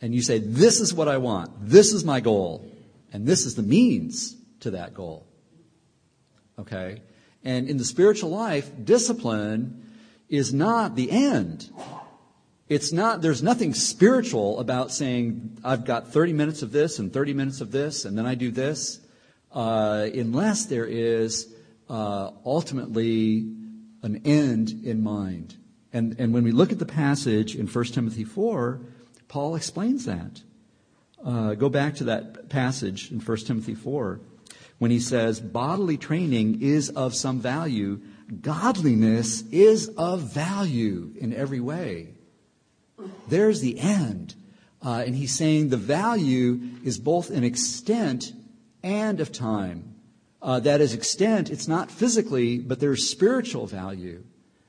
And you say, This is what I want. This is my goal. And this is the means to that goal. Okay? And in the spiritual life, discipline is not the end. It's not, there's nothing spiritual about saying, I've got 30 minutes of this and 30 minutes of this, and then I do this, uh, unless there is uh, ultimately an end in mind. And, and when we look at the passage in 1 Timothy 4, Paul explains that. Uh, go back to that passage in 1 Timothy 4 when he says, bodily training is of some value, godliness is of value in every way. There's the end. Uh, and he's saying the value is both in extent and of time. Uh, that is extent, it's not physically, but there's spiritual value.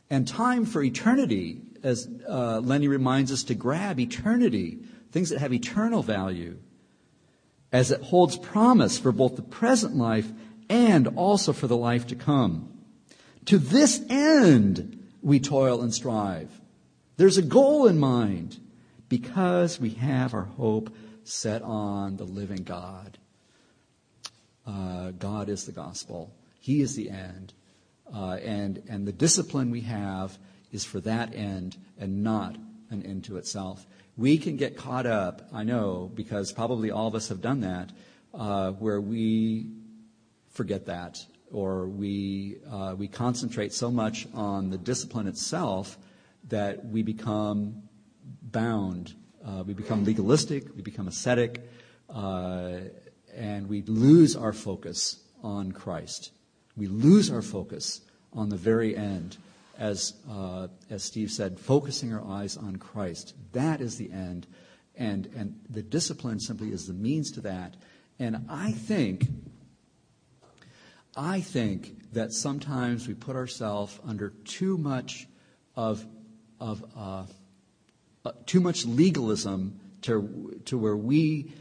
And time for eternity, as uh, Lenny reminds us to grab eternity, things that have eternal value, as it holds promise for both the present life and also for the life to come. To this end, we toil and strive. There's a goal in mind because we have our hope set on the living God. Uh, God is the gospel. He is the end. Uh, and, and the discipline we have is for that end and not an end to itself. We can get caught up, I know, because probably all of us have done that, uh, where we forget that or we, uh, we concentrate so much on the discipline itself that we become bound. Uh, we become legalistic, we become ascetic, uh, and we lose our focus on Christ. We lose our focus on the very end, as, uh, as Steve said, focusing our eyes on Christ. That is the end. And, and the discipline simply is the means to that. And I think, I think that sometimes we put ourselves under too much of, of uh, uh, too much legalism to, to where we,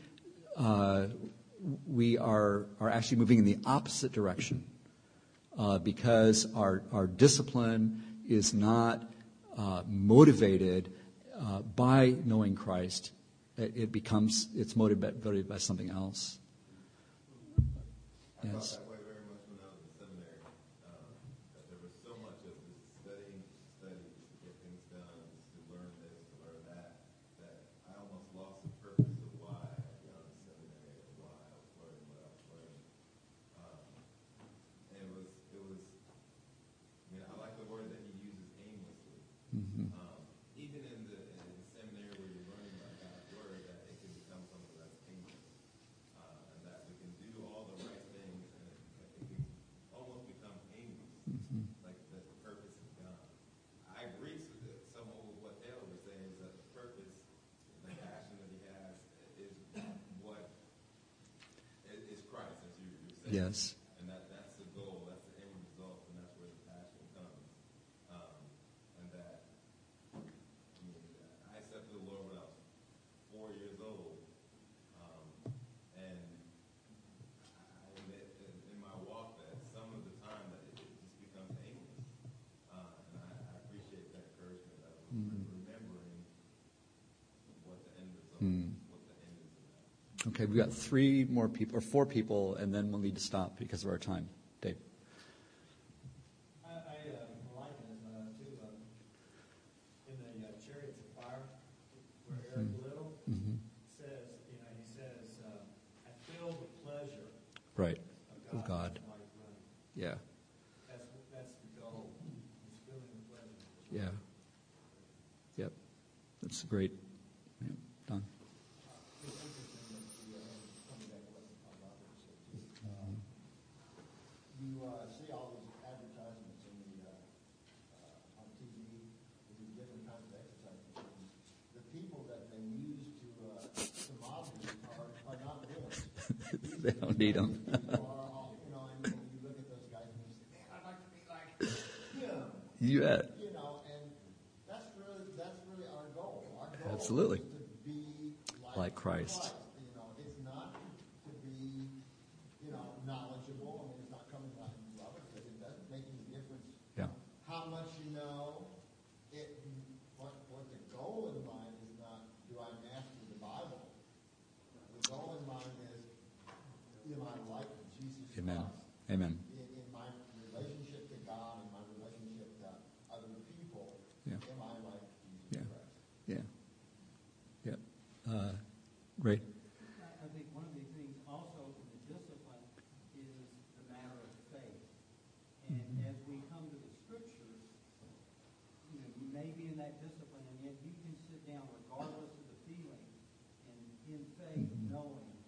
uh, we are, are actually moving in the opposite direction uh, because our, our discipline is not uh, motivated uh, by knowing Christ. It, becomes, it's motivated by something else. Yes. felt that way very much when I was in seminary. Um, that there was so much of this studying, study to get things done, to learn this, to learn that, that I almost lost the purpose of why I had gone to seminary and why I was learning what I was learning. Um, Yes. And that, that's the goal, that's the end result, and that's where the passion comes. Um, and that, I mean, I accepted the Lord when I was four years old. Um, and I admit in, in my walk that some of the time that it, it just becomes aimless. Uh, and I, I appreciate that encouragement of remembering what the end result, what the end is. Okay, we've got three more people, or four people, and then we'll need to stop because of our time. Dave.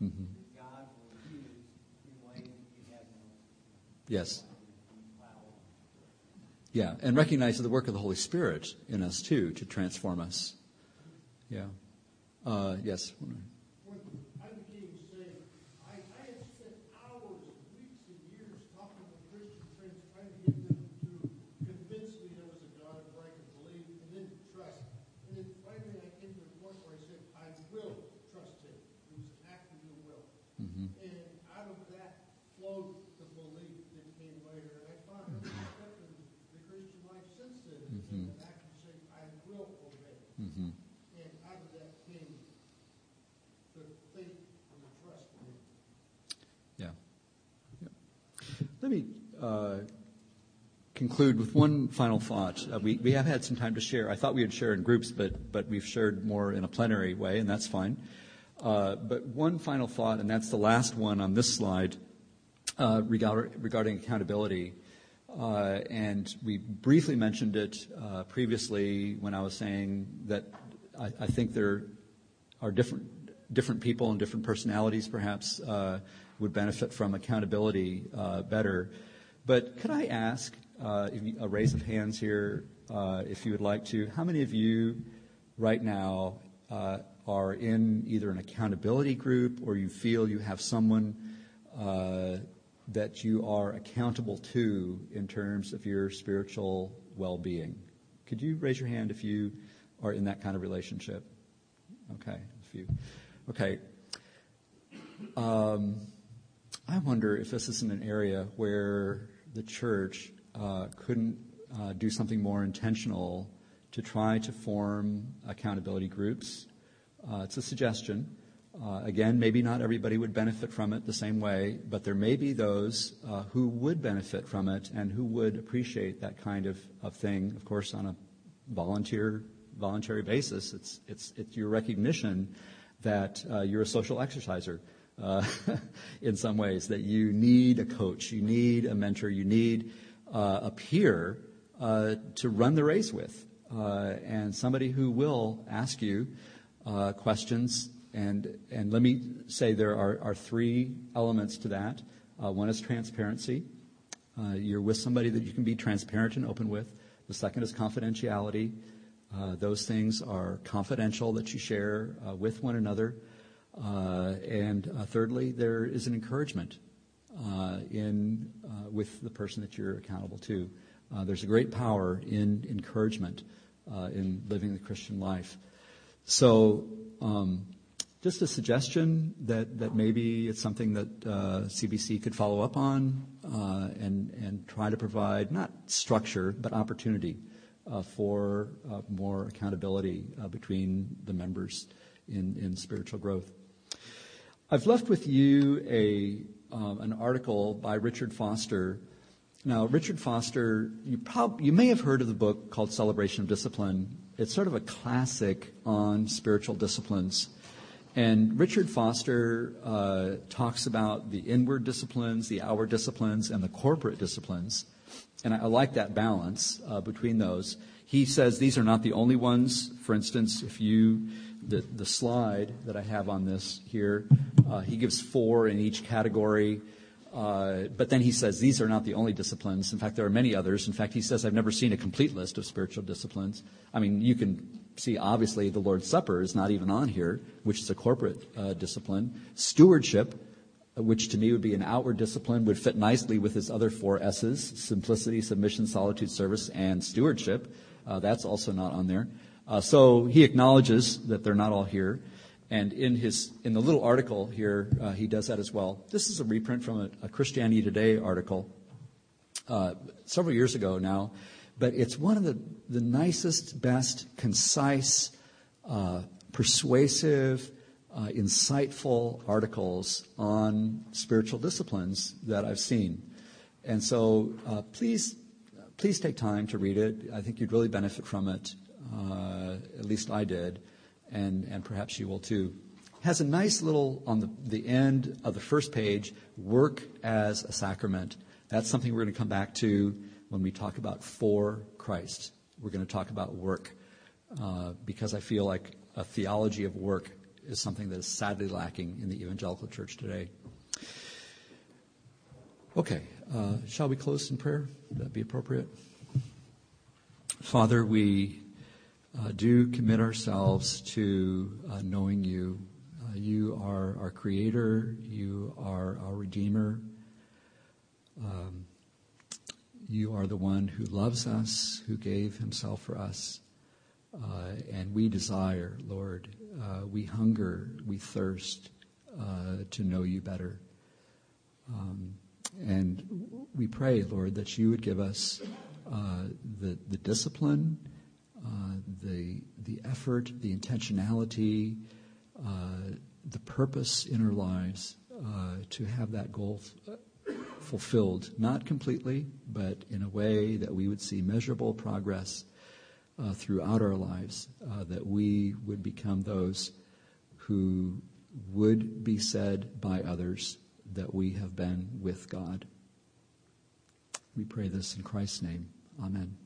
No Yes. Yeah. And recognize the work of the Holy Spirit in us too to transform us. Yeah. Uh, yes. When I became saved, I, I had spent hours, weeks, and years talking with Christian friends, trying to get them to convince me there was a God where I could believe and then trust. And then finally I came to a point where I said, I will trust him. It was an act of your will. And out of that flowed the belief that came later. And I found every step in the Christian life since then has been an act of saying, I will obey. Mm-hmm. And out of that came the faith and the trust in him. Yeah. yeah. Let me uh, conclude with one final thought. Uh, we, we have had some time to share. I thought we would share in groups, but, but we've shared more in a plenary way, and that's fine. Uh, but one final thought, and that's the last one on this slide uh, regard, regarding accountability. Uh, and we briefly mentioned it uh, previously when I was saying that I, I think there are different different people and different personalities perhaps uh, would benefit from accountability uh, better. But could I ask uh, you, a raise of hands here, uh, if you would like to? How many of you right now uh, are in either an accountability group or you feel you have someone uh, that you are accountable to in terms of your spiritual well-being? Could you raise your hand if you are in that kind of relationship? Okay, a few. Okay. Um, I wonder if this isn't an area where the church uh, couldn't uh, do something more intentional to try to form accountability groups. Uh, it's a suggestion. Uh, again, maybe not everybody would benefit from it the same way, but there may be those uh, who would benefit from it and who would appreciate that kind of, of thing, of course, on a volunteer voluntary basis. It's, it's, it's your recognition that uh, you're a social exerciser uh, *laughs* in some ways, that you need a coach, you need a mentor, you need uh, a peer uh, to run the race with, uh, and somebody who will ask you uh, questions. And, and let me say there are, are three elements to that. One is transparency. You're with somebody that you can be transparent and open with. The second is confidentiality. Those things are confidential that you share with one another. Uh, and uh, thirdly, there is an encouragement. Uh, in with the person that you're accountable to. There's a great power in encouragement in living the Christian life. So, um, just a suggestion that, that maybe it's something that uh, CBC could follow up on uh, and, and try to provide not structure, but opportunity uh, for more accountability between the members in, in spiritual growth. I've left with you a, um, an article by Richard Foster. Now, Richard Foster, you, prob- you may have heard of the book called Celebration of Discipline. It's sort of a classic on spiritual disciplines. And Richard Foster uh, talks about the inward disciplines, the outward disciplines, and the corporate disciplines. And I, I like that balance uh, between those. He says these are not the only ones. For instance, if you, the, the slide that I have on this here, uh, he gives four in each category. Uh, but then he says these are not the only disciplines. In fact, there are many others. In fact, he says I've never seen a complete list of spiritual disciplines. I mean, you can see obviously the Lord's Supper is not even on here, which is a corporate uh, discipline. Stewardship, which to me would be an outward discipline, would fit nicely with his other four S's simplicity, submission, solitude, service, and stewardship. Uh, that's also not on there. Uh, so he acknowledges that they're not all here. And in his in the little article here, uh, he does that as well. This is a reprint from a, a Christianity Today article uh, several years ago now, but it's one of the, the nicest, best, concise, uh, persuasive, uh, insightful articles on spiritual disciplines that I've seen. And so uh, please, please take time to read it. I think you'd really benefit from it. Uh, at least I did and, and perhaps you will too. Has a nice little, on the, the end of the first page, work as a sacrament. That's something we're going to come back to when we talk about for Christ. We're going to talk about work uh, because I feel like a theology of work is something that is sadly lacking in the evangelical church today. Okay, uh, shall we close in prayer? Would that be appropriate? Father, we uh, do commit ourselves to uh, knowing you. Uh, you are our creator, you are our redeemer. Um, you are the one who loves us, who gave himself for us. Uh, and we desire, Lord, uh, we hunger, we thirst uh, to know you better. Um, and we pray, Lord, that you would give us the, the discipline the, the effort, the intentionality, uh, the purpose in our lives uh, to have that goal fulfilled, not completely, but in a way that we would see measurable progress uh, throughout our lives, uh, that we would become those who would be said by others that we have been with God. We pray this in Christ's name. Amen.